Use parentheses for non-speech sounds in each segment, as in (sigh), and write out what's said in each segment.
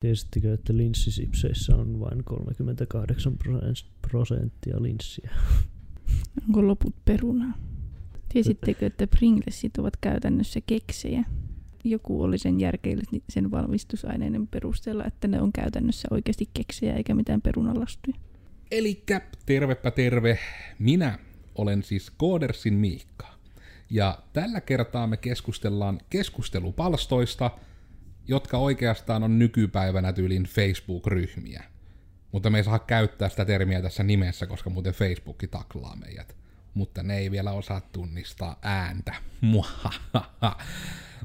Tiesittekö, että linssisipseissä on vain 38 prosenttia linssiä? (laughs) Onko loput perunaa? Tiesittekö, että Pringlesit ovat käytännössä keksejä? Joku oli sen järkeillyt sen valmistusaineiden perusteella, että ne on käytännössä oikeasti keksejä eikä mitään perunalastuja. Elikkä tervepä terve, minä olen siis Koodersin Miikka. Ja tällä kertaa me keskustellaan keskustelupalstoista, jotka oikeastaan on nykypäivänä tyylin Facebook-ryhmiä. Mutta me ei saa käyttää sitä termiä tässä nimessä, koska muuten Facebook taklaa meidät. Mutta ne ei vielä osaa tunnistaa ääntä. (laughs)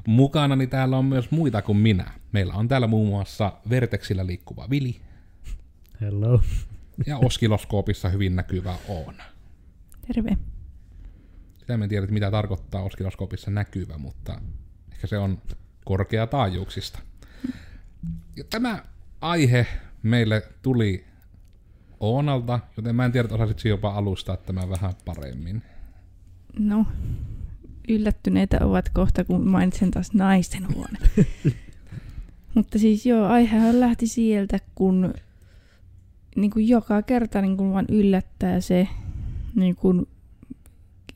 Mukanani täällä on myös muita kuin minä. Meillä on täällä muun muassa Vertexillä liikkuva Vili. Hello. Ja oskiloskoopissa hyvin näkyvä Oona. Terve. Sitä en tiedä, mitä tarkoittaa oskiloskoopissa näkyvä, mutta ehkä se on korkeataajuuksista. Ja tämä aihe meille tuli Oonalta, joten mä en tiedä, osasitko jopa alustaa tämän vähän paremmin. No, yllättyneitä ovat kohta, kun mainitsen taas naisten huone. (laughs) Mutta siis joo, aihehan lähti sieltä, kun niin kuin joka kerta niin kuin vaan yllättää se niin kuin,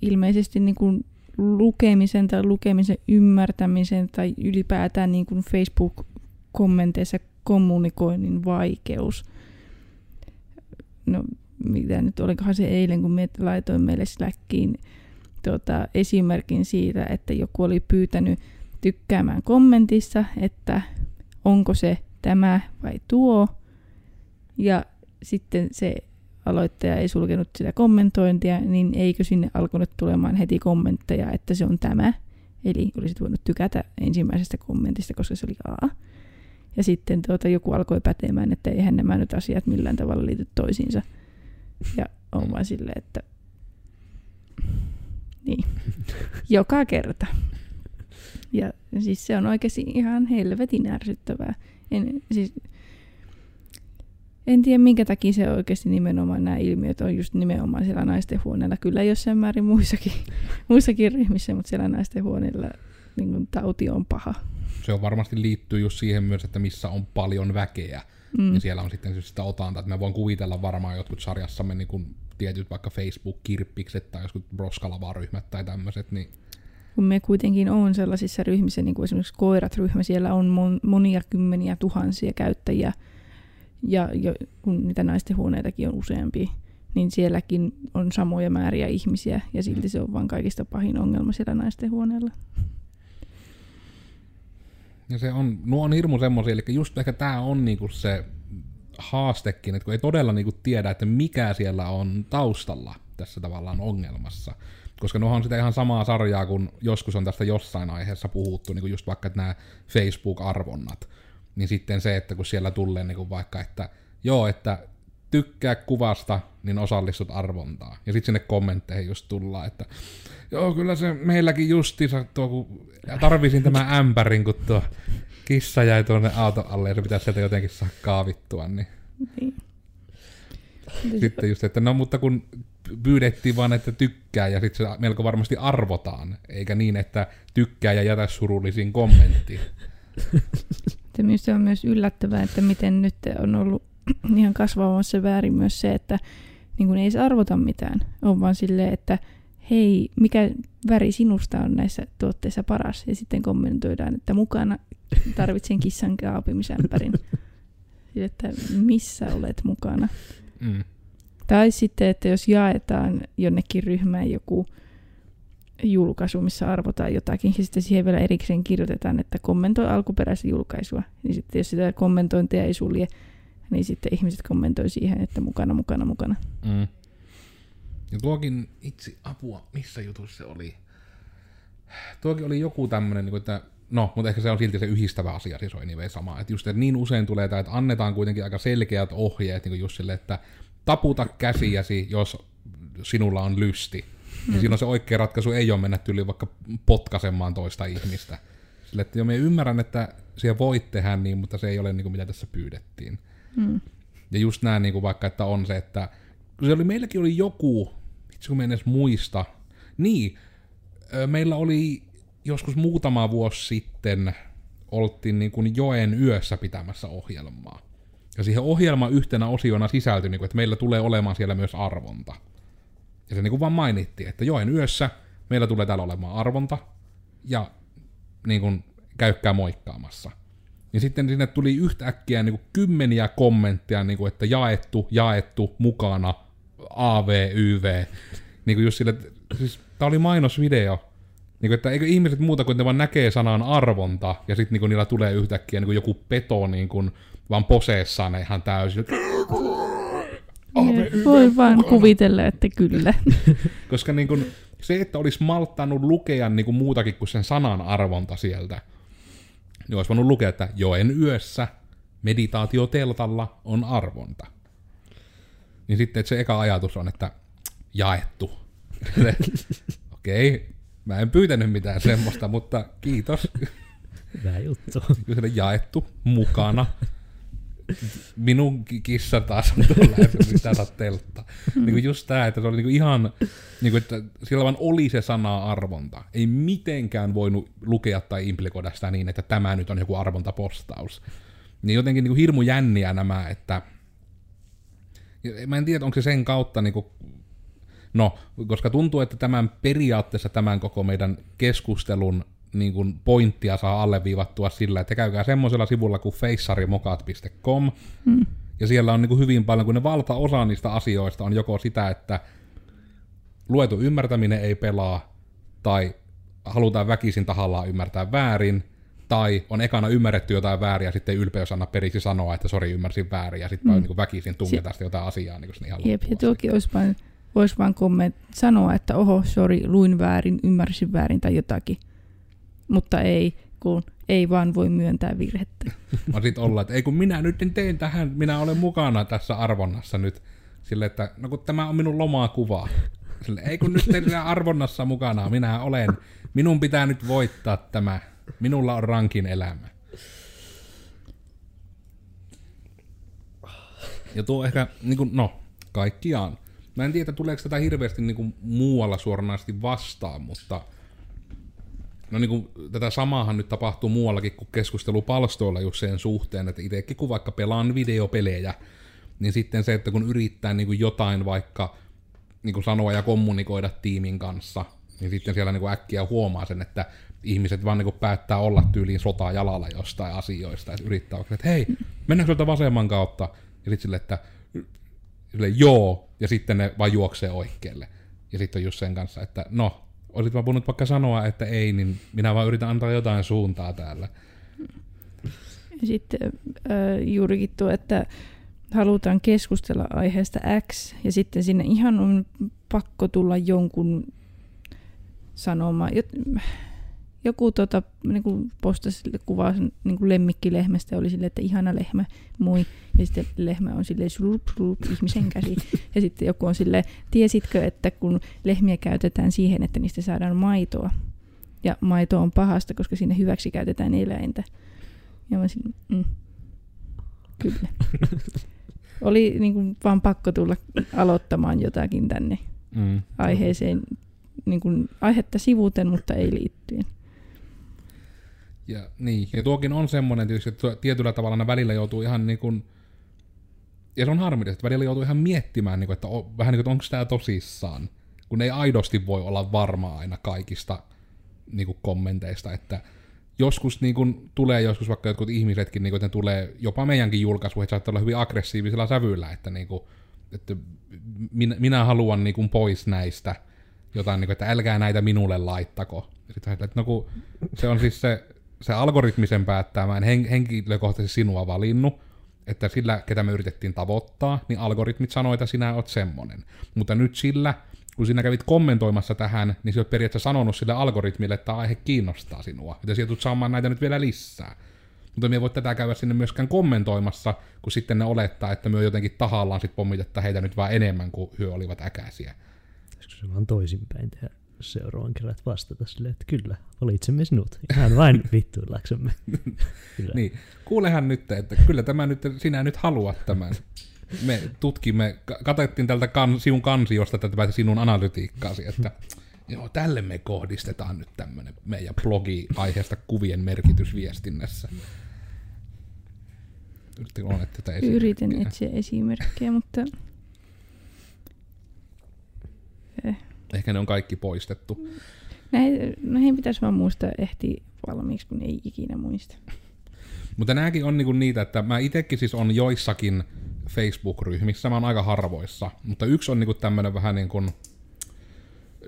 ilmeisesti niin kuin lukemisen tai lukemisen ymmärtämisen tai ylipäätään niin kuin Facebook-kommenteissa kommunikoinnin vaikeus. No, mitä nyt, olikohan se eilen, kun me laitoin meille Slackiin tuota, esimerkin siitä, että joku oli pyytänyt tykkäämään kommentissa, että onko se tämä vai tuo. Ja sitten se aloittaja ei sulkenut sitä kommentointia, niin eikö sinne alkanut tulemaan heti kommentteja, että se on tämä. Eli olisit voinut tykätä ensimmäisestä kommentista, koska se oli A. Ja sitten tuota, joku alkoi pätemään, että eihän nämä nyt asiat millään tavalla liity toisiinsa. Ja on vaan silleen, että niin. (laughs) Joka kerta. Ja siis se on oikeasti ihan helvetin ärsyttävää. En, siis, en tiedä, minkä takia se oikeasti nimenomaan nämä ilmiöt on just nimenomaan siellä naisten huoneella. Kyllä jossain määrin muissakin, (laughs) muissakin ryhmissä, mutta siellä naisten huoneella niin tauti on paha. Se on varmasti liittyy just siihen myös, että missä on paljon väkeä. Mm. Ja siellä on sitten sitä otanta, että me voin kuvitella varmaan jotkut sarjassamme niin kuin tietyt vaikka Facebook-kirppikset tai joskus broskalavaryhmät tai tämmöiset, niin kun me kuitenkin on sellaisissa ryhmissä, niin kuin esimerkiksi koirat-ryhmä, siellä on mon, monia kymmeniä tuhansia käyttäjiä, ja jo, kun niitä naisten huoneitakin on useampi, niin sielläkin on samoja määriä ihmisiä, ja silti se on vain kaikista pahin ongelma siellä naisten huoneella. Ja se on, nuo on hirmu semmoisia, eli just ehkä tämä on niinku se haastekin, että kun ei todella niinku tiedä, että mikä siellä on taustalla tässä tavallaan ongelmassa. Koska nuo on sitä ihan samaa sarjaa, kun joskus on tästä jossain aiheessa puhuttu, niin kuin just vaikka nämä Facebook-arvonnat. Niin sitten se, että kun siellä tulee niin kuin vaikka, että joo, että tykkää kuvasta, niin osallistut arvontaa. Ja sitten sinne kommentteihin just tullaan, että joo, kyllä se meilläkin justiinsa tuo, kun tarvisin tämän ämpärin, kun tuo kissa jäi tuonne auton alle ja se pitäisi sieltä jotenkin saa kaavittua, niin... niin. Sitten just, että no mutta kun pyydettiin vaan, että tykkää ja sitten se melko varmasti arvotaan, eikä niin, että tykkää ja jätä surullisiin kommenttiin. (laughs) Se on myös yllättävää, että miten nyt on ollut (clears throat) ihan kasvavassa väärin myös se, että niin kun ei se arvota mitään. On vaan silleen, että hei, mikä väri sinusta on näissä tuotteissa paras? Ja sitten kommentoidaan, että mukana tarvitsen kissan kaapimisämpärin. (laughs) että missä olet mukana. Mm. Tai sitten, että jos jaetaan jonnekin ryhmään joku julkaisu, missä arvotaan jotakin, ja sitten siihen vielä erikseen kirjoitetaan, että kommentoi alkuperäistä julkaisua. Niin sitten jos sitä kommentointia ei sulje, niin sitten ihmiset kommentoi siihen, että mukana, mukana, mukana. Mm. Ja tuokin itse apua, missä jutussa se oli? Tuokin oli joku tämmöinen, niin että no, mutta ehkä se on silti se yhdistävä asia, siis on anyway sama. Että just, että niin usein tulee tämä, että annetaan kuitenkin aika selkeät ohjeet niin just sille, että taputa käsiäsi, jos sinulla on lysti. Mm. Ja silloin se oikea ratkaisu ei ole mennä yli vaikka potkasemaan toista ihmistä. Sille, että jo me ymmärrän, että siellä voit tehdä niin, mutta se ei ole niin kuin mitä tässä pyydettiin. Mm. Ja just näin niin kuin vaikka, että on se, että se oli, meilläkin oli joku, itse kun edes muista, niin, meillä oli joskus muutama vuosi sitten oltiin niin kuin joen yössä pitämässä ohjelmaa. Ja siihen ohjelman yhtenä osiona sisältyi, niin kuin, että meillä tulee olemaan siellä myös arvonta. Ja se niin kuin vaan mainittiin, että joen yössä meillä tulee täällä olemaan arvonta, ja niin kuin, käykää moikkaamassa. Niin sitten sinne tuli yhtäkkiä niin kuin kymmeniä kommentteja, niin kuin, että jaettu, jaettu, mukana, AV, YV. Niin kuin just sille, siis tää oli mainosvideo. Niin kuin, että eikö ihmiset muuta kuin ne vaan näkee sanan arvonta, ja sitten niin niillä tulee yhtäkkiä niin kuin joku peto niin kuin, vaan poseessaan ihan täysin. Voi vaan kuvitella, että kyllä. (laughs) Koska niin kuin, se, että olisi malttanut lukea niin kuin muutakin kuin sen sanan arvonta sieltä, niin olisi voinut lukea, että joen yössä meditaatioteltalla on arvonta. Niin sitten että se eka ajatus on, että jaettu. (laughs) Okei, okay, mä en pyytänyt mitään semmoista, mutta kiitos. Hyvä juttu. Kyllä jaettu, mukana. Minun ki- kissa taas on tuolla, että (laughs) mitä sä teltta. Niin kuin just tää, että se oli niin kuin ihan, niin kuin, että sillä vaan oli se sana arvonta. Ei mitenkään voinut lukea tai implikoida sitä niin, että tämä nyt on joku arvontapostaus. Niin jotenkin niin kuin hirmu jänniä nämä, että mä en tiedä, onko se sen kautta niin kuin, No, koska tuntuu, että tämän periaatteessa tämän koko meidän keskustelun niin kuin pointtia saa alleviivattua sillä, että käykää semmoisella sivulla kuin feissarimokat.com, Mm. ja siellä on niin kuin hyvin paljon, kun ne valtaosa niistä asioista on joko sitä, että luetu ymmärtäminen ei pelaa, tai halutaan väkisin tahallaan ymmärtää väärin, tai on ekana ymmärretty jotain väärin, ja sitten ylpeys anna periksi sanoa, että sori, ymmärsin väärin, ja sitten mm. niin väkisin tungetaan sitä jotain asiaa niin sinne ihan Jep, ja tuokin olisi vain, voisi vain komment, sanoa, että oho, sori, luin väärin, ymmärsin väärin tai jotakin. Mutta ei, kun ei vaan voi myöntää virhettä. Vaan sit olla, että ei kun minä nyt teen tähän, minä olen mukana tässä arvonnassa nyt. Sille, että no kun tämä on minun lomakuva. Sille, ei kun nyt teidän arvonnassa mukana, minä olen. Minun pitää nyt voittaa tämä. Minulla on rankin elämä. Ja tuo ehkä, niin kuin, no, kaikkiaan. Mä en tiedä, tuleeko tätä hirveästi niin kuin, muualla suoranaisesti vastaan, mutta No niin kuin, tätä samaahan nyt tapahtuu muuallakin kuin keskustelupalstoilla just sen suhteen, että itsekin kun vaikka pelaan videopelejä, niin sitten se, että kun yrittää niin kuin jotain vaikka niin kuin sanoa ja kommunikoida tiimin kanssa, niin sitten siellä niin kuin äkkiä huomaa sen, että ihmiset vaan niin kuin päättää olla tyyliin sotaa jalalla jostain asioista, että yrittää vaikka, että hei, mennäänkö sieltä vasemman kautta, ja sitten sille, että sille, joo, ja sitten ne vaan juoksee oikealle. Ja sitten on just sen kanssa, että no, olisit vaan voinut vaikka sanoa, että ei, niin minä vaan yritän antaa jotain suuntaa täällä. Sitten äh, juurikin tuo, että halutaan keskustella aiheesta X, ja sitten sinne ihan on pakko tulla jonkun sanoma. Joku tota, niin kuin postasi kuvaa niin kuin lemmikkilehmästä ja oli silleen, että ihana lehmä, moi. Ja sitten lehmä on silleen slup, slup, ihmisen käsi. Ja sitten joku on silleen, tiesitkö, että kun lehmiä käytetään siihen, että niistä saadaan maitoa. Ja maito on pahasta, koska siinä hyväksi käytetään eläintä. Ja mä silleen, mm, kyllä. (laughs) Oli niin kuin vaan pakko tulla aloittamaan jotakin tänne Mm. aiheeseen, niin kuin aihetta sivuten, mutta ei liittyen. Ja, niin, ja tuokin on semmoinen että tietyllä tavalla ne välillä joutuu ihan niin kuin, ja se on harmillista, että välillä joutuu ihan miettimään, niin kuin, että o, vähän niin kuin, onko tämä tosissaan, kun ei aidosti voi olla varma aina kaikista niin kuin kommenteista, että joskus niin kuin, tulee joskus vaikka jotkut ihmisetkin, niin kuin, että ne tulee jopa meidänkin julkaisuihin, että saattaa olla hyvin aggressiivisella sävyllä, että, niin kuin, että minä, minä haluan niin kuin, pois näistä, jotain, niin kuin, että älkää näitä minulle laittako. Sitten että no kun se on siis se, se algoritmisen päättää, mä en hen, henkilökohtaisesti sinua valinnut, että sillä, ketä me yritettiin tavoittaa, niin algoritmit sanoi, että sinä oot semmonen. Mutta nyt sillä, kun sinä kävit kommentoimassa tähän, niin sinä olet periaatteessa sanonut sille algoritmille, että tämä aihe kiinnostaa sinua. Että sieltä tulet saamaan näitä nyt vielä lisää. Mutta me ei voi tätä käydä sinne myöskään kommentoimassa, kun sitten ne olettaa, että me jotenkin tahallaan sit pommitetta heitä nyt vaan enemmän kuin he olivat äkäisiä. Olisiko se vaan toisinpäin tehdä seuraavan kerran, että vastata silleen, että kyllä, valitsemme sinut. Ihan vain (laughs) vittuillaksemme. kyllä. Niin, kuulehan nyt, että kyllä tämä nyt, sinä nyt haluat tämän. Me tutkimme, ka- katettiin tältä kan, sinun kansiosta tätä sinun analytiikkaasi, että Joo, tälle me kohdistetaan nyt tämmönen meidän blogi aiheesta kuvien merkitys viestinnässä. Yritin etsiä esimerkkejä, mutta Ehkä ne on kaikki poistettu. näin, näihin pitäisi vaan muistaa ehti valmiiksi, kun ei ikinä muista. Mutta nämäkin on niinku niitä, että mä itekin siis on joissakin Facebook-ryhmissä, mä oon aika harvoissa, mutta yksi on niinku tämmönen vähän niin kuin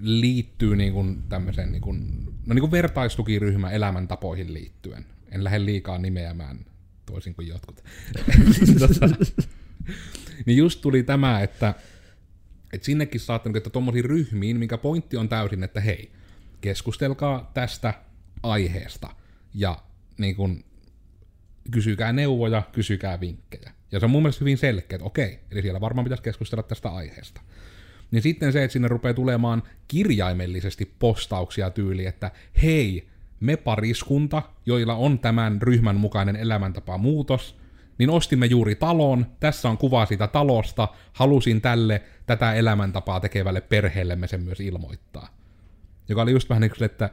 liittyy niinku tämmöiseen niinku, no niinku vertaistukiryhmä elämäntapoihin liittyen. En lähde liikaa nimeämään toisin kuin jotkut. (laughs) Tota, niin just tuli tämä, että, että sinnekin saattaa, niinku, että tuommoisiin ryhmiin, minkä pointti on täysin, että hei, keskustelkaa tästä aiheesta ja niin kun, kysykää neuvoja, kysykää vinkkejä. Ja se on mun mielestä hyvin selkeä, että okei, eli siellä varmaan pitäisi keskustella tästä aiheesta. Niin sitten se, että sinne rupeaa tulemaan kirjaimellisesti postauksia tyyli, että hei, me pariskunta, joilla on tämän ryhmän mukainen elämäntapa muutos, niin ostimme juuri talon, tässä on kuva siitä talosta, halusin tälle tätä elämäntapaa tekevälle perheellemme sen myös ilmoittaa. Joka oli just vähän niin kuin, että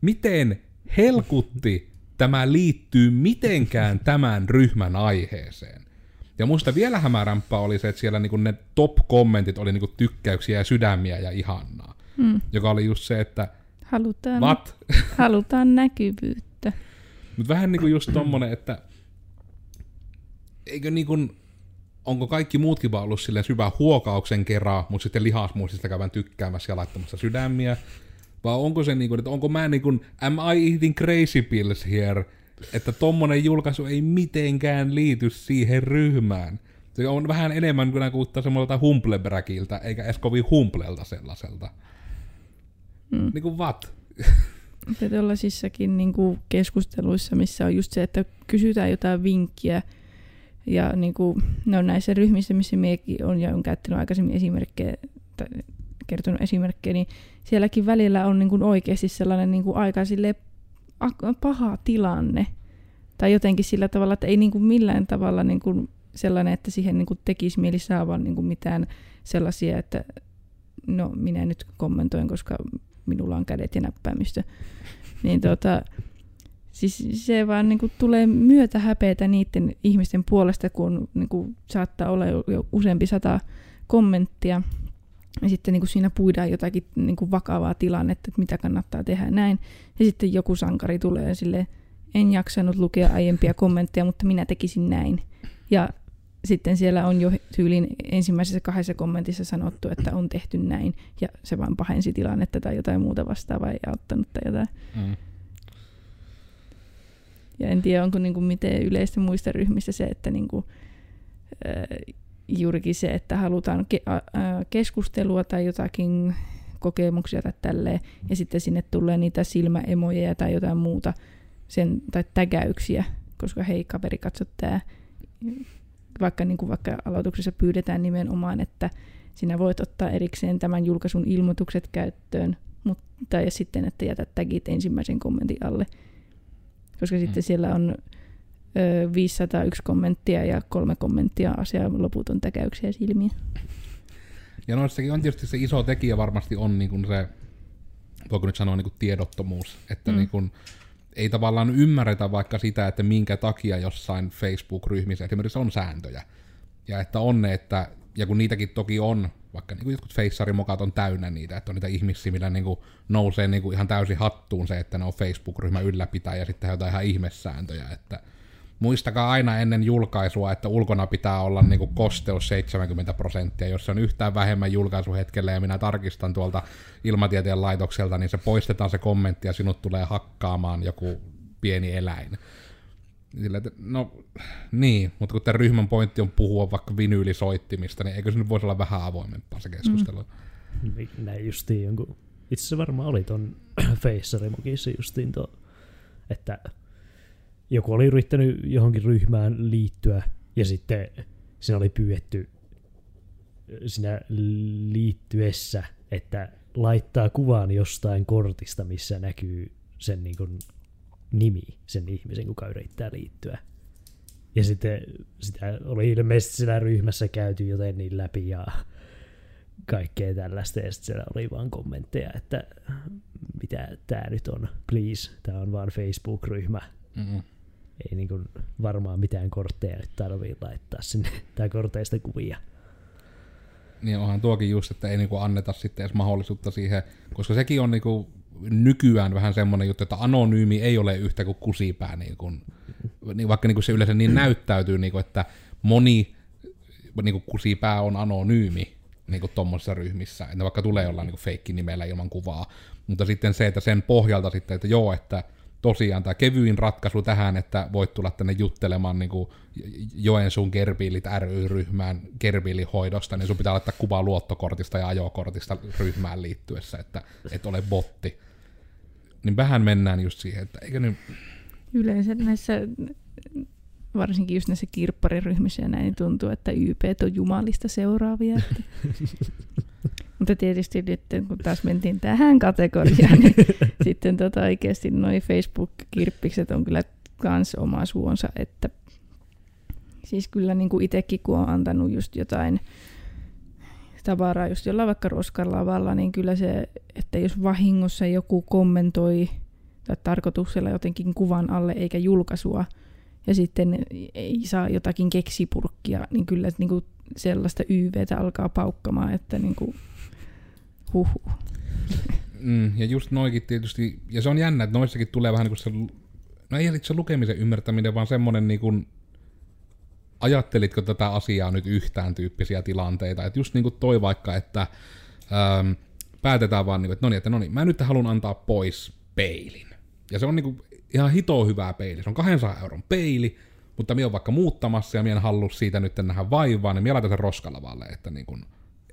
miten helkutti tämä liittyy mitenkään tämän ryhmän aiheeseen. Ja musta vielä hämärämpää oli se, että siellä niinku ne top-kommentit oli niinku tykkäyksiä ja sydämiä ja ihannaa. Mm. Joka oli just se, että Halutaan, what? (laughs) halutaan näkyvyyttä. Mutta vähän niinku just tommonen, että eikö niinku, onko kaikki muutkin vaan ollut silleen syvä huokauksen kerran, mutta sitten lihasmuistista käydään tykkäämässä ja laittamassa sydämiä, vai onko se niinku, että onko mä niinku, am I eating crazy pills here, että tommonen julkaisu ei mitenkään liity siihen ryhmään. Se on vähän enemmän kuin kuuttaa semmoilta humplebräkiltä, eikä edes kovin humplelta sellaiselta. Mm. Niinku what? Ja tuollaisissakin niin kuin keskusteluissa, missä on just se, että kysytään jotain vinkkiä, ja niin kuin, ne on näissä ryhmissä, missä minäkin on ja on käyttänyt aikaisemmin esimerkkejä, tai kertonut esimerkkejä, niin sielläkin välillä on niin kuin oikeasti sellainen niin kuin aika paha tilanne. Tai jotenkin sillä tavalla, että ei niin kuin millään tavalla niin kuin sellainen, että siihen niin kuin tekisi mieli saada niin kuin mitään sellaisia, että no minä nyt kommentoin, koska minulla on kädet ja näppäimistö. Niin tota, siis se vaan niin kuin tulee myötä häpeätä niiden ihmisten puolesta, kun niin kuin saattaa olla jo, useampi sata kommenttia. Ja sitten niin kuin siinä puidaan jotakin niin kuin vakavaa tilannetta, että mitä kannattaa tehdä näin. Ja sitten joku sankari tulee sille en jaksanut lukea aiempia kommentteja, mutta minä tekisin näin. Ja sitten siellä on jo tyylin ensimmäisessä kahdessa kommentissa sanottu, että on tehty näin, ja se vaan pahensi tilannetta tai jotain muuta vastaavaa ei auttanut tai jotain. Mm. Ja en tiedä, onko niinku miten yleistä muista ryhmistä se, että niinku, äh, juurikin se, että halutaan ke- äh, keskustelua tai jotakin kokemuksia tai tälleen, ja sitten sinne tulee niitä silmäemoja tai jotain muuta, sen, tai tägäyksiä, koska hei kaveri, katso tää. Vaikka, niin kuin vaikka aloituksessa pyydetään nimenomaan, että sinä voit ottaa erikseen tämän julkaisun ilmoitukset käyttöön, mutta ja sitten, että jätät tagit ensimmäisen kommentin alle. Koska mm. sitten siellä on ö, 501 kommenttia ja kolme kommenttia asia loputon täkäyksiä silmiä. Ja noissakin on tietysti se iso tekijä varmasti on niin kuin se, voiko nyt sanoa niin kuin tiedottomuus, että Mm. niin kuin, ei tavallaan ymmärretä vaikka sitä, että minkä takia jossain Facebook-ryhmissä esimerkiksi on sääntöjä. Ja että on ne, että, ja kun niitäkin toki on, vaikka niin kuin jotkut feissarimokat on täynnä niitä, että on niitä ihmisiä, millä niin kuin nousee niin kuin ihan täysin hattuun se, että ne on Facebook-ryhmä ylläpitää ja sitten jotain ihan ihmesääntöjä, että muistakaa aina ennen julkaisua, että ulkona pitää olla niin kuin kosteus 70 prosenttia. Jos se on yhtään vähemmän julkaisuhetkellä ja minä tarkistan tuolta ilmatieteen laitokselta, niin se poistetaan se kommentti ja sinut tulee hakkaamaan joku pieni eläin. Sillä, että, no niin, mutta kun tämän ryhmän pointti on puhua vaikka vinyylisoittimista, niin eikö se nyt voisi olla vähän avoimempaa se keskustelu? Mm. Niin, Näin justiin jonkun... Itse asiassa varmaan oli ton (clears throat) Feissarimokissa justiin tuo, että joku oli yrittänyt johonkin ryhmään liittyä ja sitten siinä oli pyydetty siinä liittyessä, että laittaa kuvan jostain kortista, missä näkyy sen niin kuin nimi, sen ihmisen, kuka yrittää liittyä. Ja sitten sitä oli ilmeisesti siinä ryhmässä käyty joten niin läpi ja kaikkea tällaista, ja sitten siellä oli vaan kommentteja, että mitä tämä nyt on, please, tämä on vaan Facebook-ryhmä, Mm-mm. ei niin kuin varmaan mitään kortteja nyt tarvii laittaa sinne, tai korteista kuvia. Niin onhan tuokin just, että ei niinku anneta sitten edes mahdollisuutta siihen, koska sekin on niinku nykyään vähän semmoinen juttu, että anonyymi ei ole yhtä kuin kusipää, niin kuin, niin vaikka niinku se yleensä niin (clears throat) näyttäytyy, niinku, että moni niinku kusipää on anonyymi niinku tuommoisissa ryhmissä, että vaikka tulee jollain niinku feikki nimellä ilman kuvaa, mutta sitten se, että sen pohjalta sitten, että joo, että tosiaan tämä kevyin ratkaisu tähän, että voit tulla tänne juttelemaan niin Joensuun Gerbiilit ry-ryhmään Gerbiilihoidosta, niin sun pitää laittaa kuvaa luottokortista ja ajokortista ryhmään liittyessä, että et ole botti. Niin vähän mennään just siihen, että eikö nyt... Yleensä näissä, varsinkin just näissä kirppariryhmissä ja näin, niin tuntuu, että YP on jumalista seuraavia. Että. (laughs) Mutta tietysti nyt, kun taas mentiin tähän kategoriaan, niin (laughs) sitten tota oikeasti noi Facebook-kirppikset on kyllä kans oma suonsa, että siis kyllä niin kuin itsekin, kun on antanut just jotain tavaraa just jollain vaikka roskalavalla, niin kyllä se, että jos vahingossa joku kommentoi tai tarkoituksella jotenkin kuvan alle eikä julkaisua, ja sitten ei saa jotakin keksipurkkia, niin kyllä niin kuin sellaista YVtä alkaa paukkamaan, että niin kuin, huhu. Mm, ja just noikin tietysti, ja se on jännä, että noissakin tulee vähän niin kuin se, no ei se lukemisen ymmärtäminen, vaan semmoinen niin kuin, ajattelitko tätä asiaa nyt yhtään tyyppisiä tilanteita, että just niin kuin toi vaikka, että ähm, päätetään vaan, niin että no niin, että no niin, mä nyt haluan antaa pois peilin. Ja se on niin kuin ihan hito hyvää peili. Se on 200 euron peili, mutta minä olen vaikka muuttamassa ja minä en halua siitä nyt nähdä vaivaa, niin minä laitan sen roskalavalle, että niin kuin,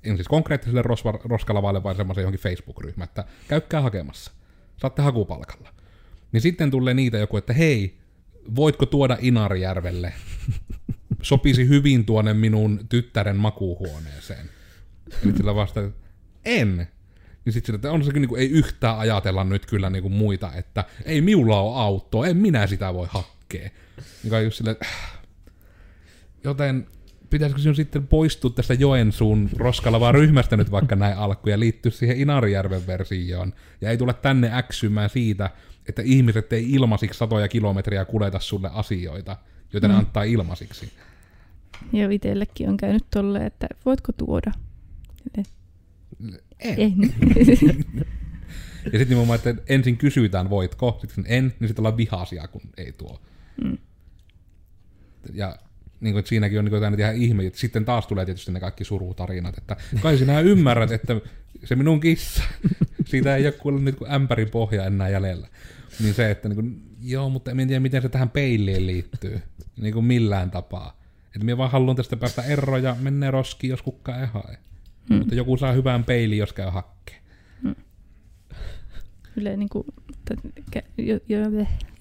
en siis konkreettiselle rosva, roskalavalle, vaan semmoisen johonkin Facebook-ryhmään, että käykää hakemassa. Saatte hakupalkalla. Niin sitten tulee niitä joku, että hei, voitko tuoda Inarijärvelle? (laughs) Sopisi hyvin tuonne minun tyttären makuuhuoneeseen. Nyt sillä vasta, en. Niin sitten että on se niin kuin, ei yhtään ajatella nyt kyllä niin kuin muita, että ei miulla ole autoa, en minä sitä voi hakkea. Niin just sille, joten pitäisikö sinun sitten poistua tästä Joensuun roskalavaa ryhmästä nyt vaikka näin alkuun ja liittyä siihen Inarijärven versioon. Ja ei tule tänne äksymään siitä, että ihmiset ei ilmasiksi satoja kilometriä kuleta sulle asioita, joita mm. ne antaa ilmasiksi. Joo, itsellekin on käynyt tolle, että voitko tuoda? En. En. (laughs) ja sitten nimenomaan, että ensin kysytään voitko, sitten en, niin sitten ollaan vihaisia, kun ei tuo. Mm. Ja niin kuin, että siinäkin on niin kuin, ihan ihme, että sitten taas tulee tietysti ne kaikki surutarinat, että kai sinä ymmärrät, että se minun kissa, (laughs) siitä ei ole kuule nyt kuin ämpärin pohja enää jäljellä. Niin se, että niin kuin, joo, mutta en tiedä, miten se tähän peiliin liittyy, niin kuin millään tapaa. Että minä vaan haluan tästä päästä eroon ja mennä roskiin, jos kukka ei hae. Hmm. Mutta joku saa hyvän peilin, jos käy hakkeen. Hmm. Yle, niin kuin, jo, jo,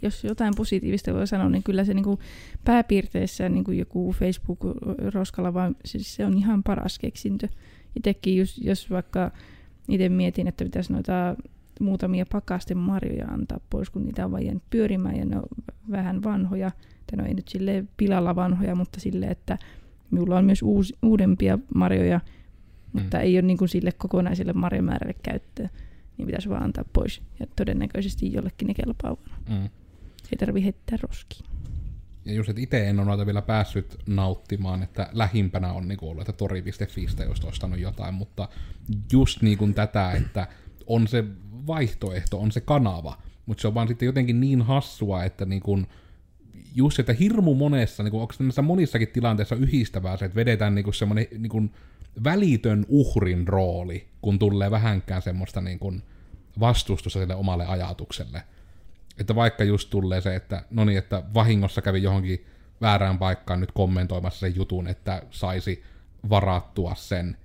jos jotain positiivista voi sanoa, niin kyllä se niin kuin pääpiirteissä niin kuin joku Facebook-roskalla, vaan siis se on ihan paras keksintö. Itsekin, jos, jos vaikka itse mietin, että pitäisi noita muutamia pakasten marjoja antaa pois, kun niitä on vain jäänyt pyörimään ja ne on vähän vanhoja. Tai no ei nyt sille pilalla vanhoja, mutta sille, että minulla on myös uus, uudempia marjoja, mutta mm. ei ole niin kuin sille kokonaiselle marjamäärälle käyttöä niin pitäisi vaan antaa pois. Ja todennäköisesti jollekin ne kelpaa Mm. Ei tarvi heittää roskiin. Ja just, että itse en ole noita vielä päässyt nauttimaan, että lähimpänä on niin ollut, että tori.fistä jos ostanut jotain, mutta just niin kuin tätä, että on se vaihtoehto, on se kanava, mutta se on vaan sitten jotenkin niin hassua, että niin kuin, just että hirmu monessa, niin kuin, onko näissä monissakin tilanteissa yhdistävää se, että vedetään niin kuin semmoinen niin kuin välitön uhrin rooli, kun tulee vähänkään semmoista niin kuin vastustusta sille omalle ajatukselle. Että vaikka just tulee se, että no niin, että vahingossa kävi johonkin väärään paikkaan nyt kommentoimassa sen jutun, että saisi varattua sen,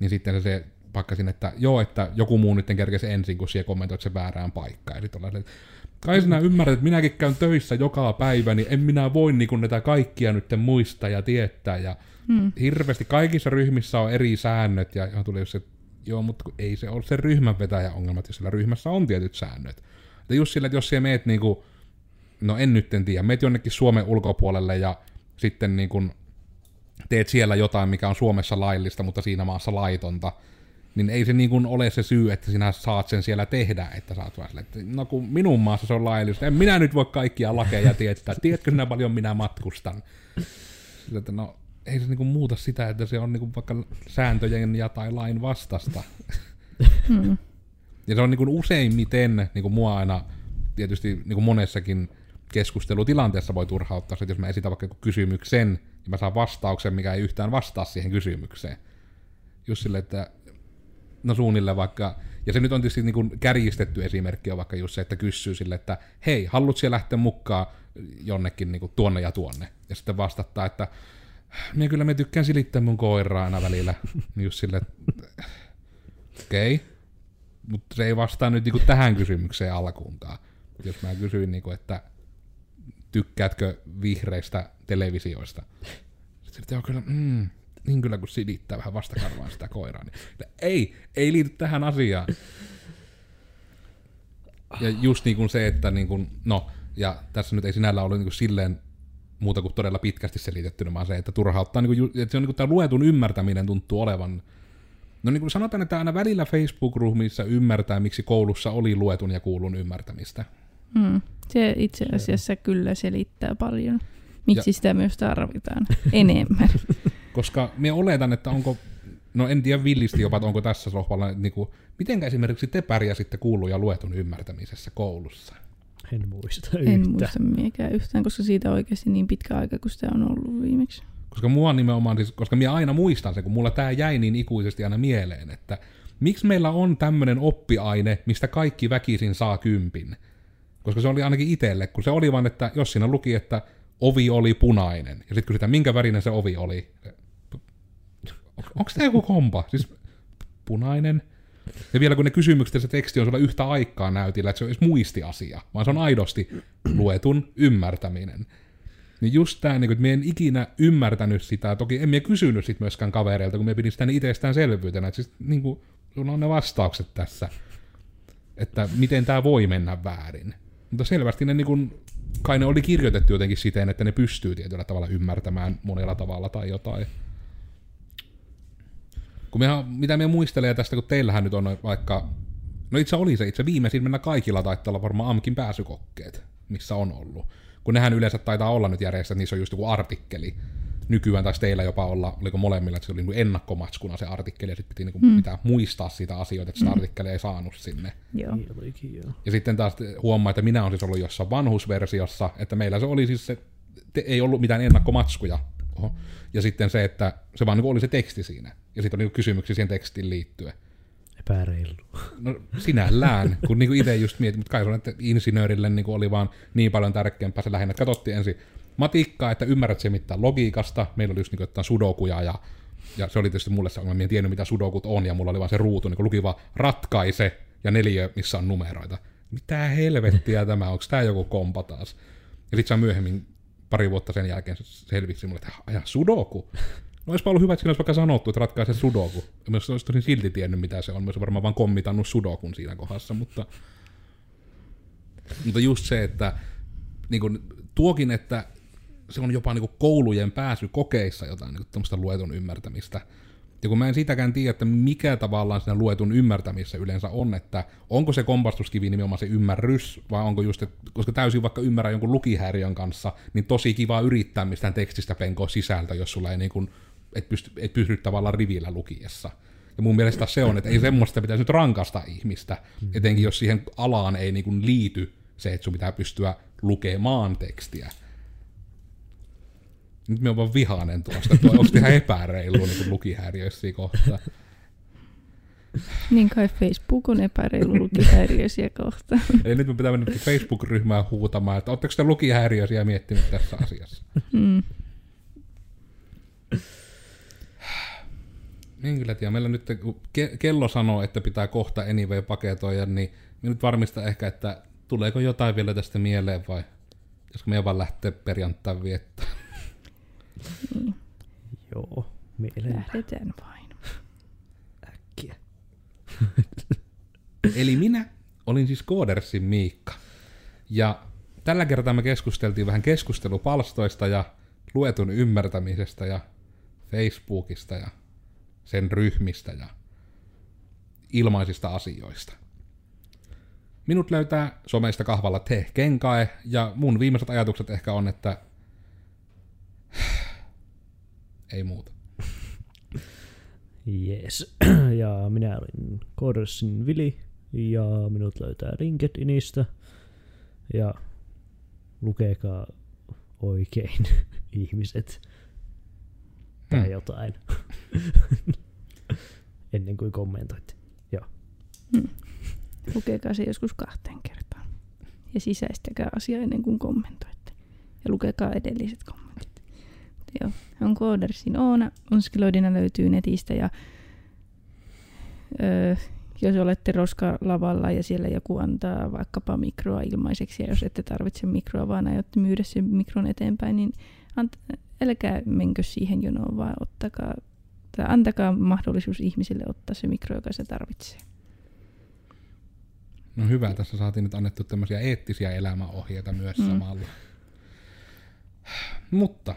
niin sitten se, se vaikka sinne, että joo, että joku muu nyt kerkesi ensin, kun siellä kommentoit se väärään paikkaan. Ollaan se, kai sinä ymmärrät, että minäkin käyn töissä joka päivä, niin en minä voi niin kuin näitä kaikkia nyt muistaa ja tietää. Ja hmm. hirveästi kaikissa ryhmissä on eri säännöt, ja johon tuli se, joo, mutta ei se ole se ryhmän vetäjä ongelma, jos siellä ryhmässä on tietyt säännöt. Ja just sillä, että jos siellä meet niin kuin, no en nyt en tiedä, meet jonnekin Suomen ulkopuolelle ja sitten niin kuin teet siellä jotain, mikä on Suomessa laillista, mutta siinä maassa laitonta, niin ei se niin kuin ole se syy, että sinä saat sen siellä tehdä, että saat vaan sille, että no kun minun maassa se on laillista, en minä nyt voi kaikkia lakeja tietää, tiedätkö sinä paljon minä matkustan? Sille, että no ei se niin kuin muuta sitä, että se on niin kuin vaikka sääntöjen ja tai lain vastasta. Mm. Ja se on niin kuin useimmiten, niin kuin mua aina tietysti niin kuin monessakin keskustelutilanteessa voi turhauttaa se, että jos mä esitän vaikka kysymyksen, niin mä saan vastauksen, mikä ei yhtään vastaa siihen kysymykseen. Just sille, että no suunnilleen vaikka, ja se nyt on tietysti niin kuin kärjistetty esimerkki on vaikka just se, että kysyy sille, että hei, haluatko siellä lähteä mukaan jonnekin niin kuin tuonne ja tuonne? Ja sitten vastattaa, että minä kyllä me tykkään silittää mun koiraa aina välillä. Niin (laughs) just sille, okei, okay. mutta se ei vastaa nyt niinku tähän kysymykseen alkuunkaan. Jos mä kysyin, niinku, että tykkäätkö vihreistä televisioista? Sitten joo, kyllä, mm, niin kyllä kun silittää vähän vastakarvaan sitä koiraa. Niin, ei, ei liity tähän asiaan. Ja just niin kuin se, että niin kuin, no, ja tässä nyt ei sinällä ole niin kuin silleen muuta kuin todella pitkästi selitettynä, vaan se, että turhauttaa, niin kuin, että se on niin kuin tämä luetun ymmärtäminen tuntuu olevan No niin kuin sanotaan, että aina välillä Facebook-ryhmissä ymmärtää, miksi koulussa oli luetun ja kuulun ymmärtämistä. Mm. Se itse asiassa kyllä selittää paljon. Miksi Ja- sitä myös tarvitaan enemmän. (laughs) Koska me oletan, että onko, no en tiedä villisti jopa, että onko tässä sohvalla, niin kuin, miten esimerkiksi te pärjäsitte kuulun ja luetun ymmärtämisessä koulussa? En muista En yhtään. muista miekään yhtään, koska siitä on oikeasti niin pitkä aika, kun sitä on ollut viimeksi. Koska mua nimenomaan, siis, koska minä aina muistan sen, kun mulla tämä jäi niin ikuisesti aina mieleen, että miksi meillä on tämmöinen oppiaine, mistä kaikki väkisin saa kympin? Koska se oli ainakin itselle, kun se oli vaan, että jos siinä luki, että ovi oli punainen, ja sitten kysytään, minkä värinen se ovi oli. Onko tämä joku kompa? Siis punainen. Ja vielä kun ne kysymykset ja se teksti on sulla yhtä aikaa näytillä, että se on edes muistiasia, vaan se on aidosti luetun ymmärtäminen. Niin just tää, niin että mä en ikinä ymmärtänyt sitä, toki en mä kysynyt sit myöskään kavereilta, kun mä pidin sitä niin itsestäänselvyytenä, että siis niin kuin, sulla on ne vastaukset tässä, että miten tämä voi mennä väärin. Mutta selvästi ne niin kuin, kai ne oli kirjoitettu jotenkin siten, että ne pystyy tietyllä tavalla ymmärtämään monella tavalla tai jotain. Kun mehän, mitä me muistelee tästä, kun teillähän nyt on vaikka, no itse oli se itse viimeisimmänä kaikilla taitaa olla varmaan AMKin pääsykokkeet, missä on ollut. Kun nehän yleensä taitaa olla nyt järjestää, että niissä on just joku artikkeli. Nykyään taisi teillä jopa olla, oliko molemmilla, että se oli niin ennakkomatskuna se artikkeli, ja sitten piti niin mm. pitää muistaa sitä asioita, että sitä artikkelia ei saanut sinne. Niin joo. Ja sitten taas huomaa, että minä olen siis ollut jossain vanhusversiossa, että meillä se oli siis se, te, ei ollut mitään ennakkomatskuja. Oho. Ja sitten se, että se vaan niin oli se teksti siinä. Ja sitten on niin kysymyksiä siihen tekstiin liittyen. Epäreilu. No sinällään, kun niin itse just mietin, mutta kai se on, että insinöörille niin oli vaan niin paljon tärkeämpää se lähinnä, katsottiin ensin matikkaa, että ymmärrät se mitään logiikasta, meillä oli just niin jotain sudokuja ja, ja se oli tietysti mulle se ongelma, mä en tiennyt mitä sudokut on ja mulla oli vaan se ruutu, niin luki vaan ratkaise ja neljä, missä on numeroita. Mitä helvettiä tämä, onko tämä joku kompa taas? Ja sitten se myöhemmin pari vuotta sen jälkeen se selvisi mulle, että aja sudoku. No olisipa ollut hyvä, että siinä olisi vaikka sanottu, että ratkaise sudoku. Ja myös olisi tosin silti tiennyt, mitä se on. Myös varmaan vaan kommitannut sudokun siinä kohdassa, mutta, mutta just se, että niin kuin, tuokin, että se on jopa niin kuin koulujen pääsy kokeissa jotain niin tämmöistä luetun ymmärtämistä. Ja kun mä en sitäkään tiedä, että mikä tavallaan siinä luetun ymmärtämisessä yleensä on, että onko se kompastuskivi nimenomaan se ymmärrys, vai onko just, että, koska täysin vaikka ymmärrä jonkun lukihäiriön kanssa, niin tosi kiva yrittää mistään tekstistä penkoa sisältö, jos sulla ei niin kuin, et pysty, et pysty tavallaan rivillä lukiessa. Ja mun mielestä se on, että ei semmoista pitäisi nyt rankasta ihmistä, etenkin jos siihen alaan ei niin kuin liity se, että sun pitää pystyä lukemaan tekstiä. Nyt me on vaan vihainen tuosta, että onko ihan epäreilu niin lukihäiriöisiä kohtaa. (laughs) Niin kai Facebook on epäreilu lukihäiriöisiä kohtaan. (laughs) Eli nyt me pitää mennä Facebook-ryhmään huutamaan, että oletteko te lukihäiriöisiä miettinyt tässä asiassa? Mm. (sighs) Niin kyllä tiedä. Meillä nyt, kun ke- kello sanoo, että pitää kohta anyway paketoida, niin me nyt varmista ehkä, että tuleeko jotain vielä tästä mieleen vai josko me vaan lähtee perjantain viettää. Niin. Joo, mieleen Lähdetään vain. äkkiä. (laughs) Eli minä olin siis Koodersin Miikka. Ja tällä kertaa me keskusteltiin vähän keskustelupalstoista ja luetun ymmärtämisestä ja Facebookista ja sen ryhmistä ja ilmaisista asioista. Minut löytää someista kahvalla te kenkae, ja mun viimeiset ajatukset ehkä on, että ei muuta. Jees. (clears throat) Ja minä olin Korsin Vili ja minut löytää LinkedInistä. Ja lukekaa oikein (laughs) ihmiset. Tai Hmm. jotain. (laughs) Ennen kuin kommentoitte. Joo. Lukekaa se joskus kahteen kertaan. Ja sisäistäkää asia ennen kuin kommentoitte. Ja lukekaa edelliset kommentit. Joo, on Koodersin Oona. Onskiloidina löytyy netistä ja öö, jos olette roskalavalla ja siellä joku antaa vaikkapa mikroa ilmaiseksi ja jos ette tarvitse mikroa, vaan aiotte myydä sen mikron eteenpäin, niin ant- älkää menkö siihen jonoon, vaan ottakaa, tai antakaa mahdollisuus ihmisille ottaa se mikro, joka se tarvitsee. No hyvä, tässä saatiin nyt annettu tämmöisiä eettisiä elämäohjeita myös mm. samalla. Mutta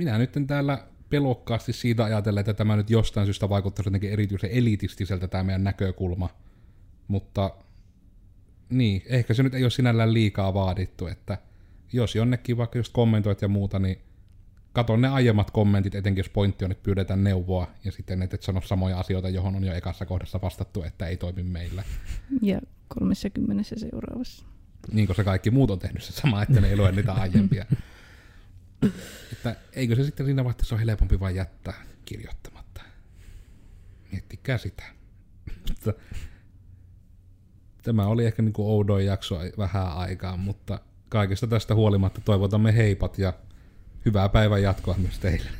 minä nyt täällä pelokkaasti siitä ajatellen, että tämä nyt jostain syystä vaikuttaisi jotenkin erityisen elitistiseltä tämä meidän näkökulma. Mutta niin, ehkä se nyt ei ole sinällään liikaa vaadittu, että jos jonnekin vaikka just kommentoit ja muuta, niin katon ne aiemmat kommentit, etenkin jos pointti on, että pyydetään neuvoa, ja sitten et, et sano samoja asioita, johon on jo ekassa kohdassa vastattu, että ei toimi meillä. Ja 30 seuraavassa. niin kuin se kaikki muut on tehnyt se sama, että ne ei lue niitä aiempia. Että eikö se sitten siinä vaiheessa ole helpompi vain jättää kirjoittamatta. Miettikää sitä. Tämä oli ehkä niin oudoin jakso vähän aikaa, mutta kaikesta tästä huolimatta toivotamme heipat ja hyvää päivän jatkoa myös teille.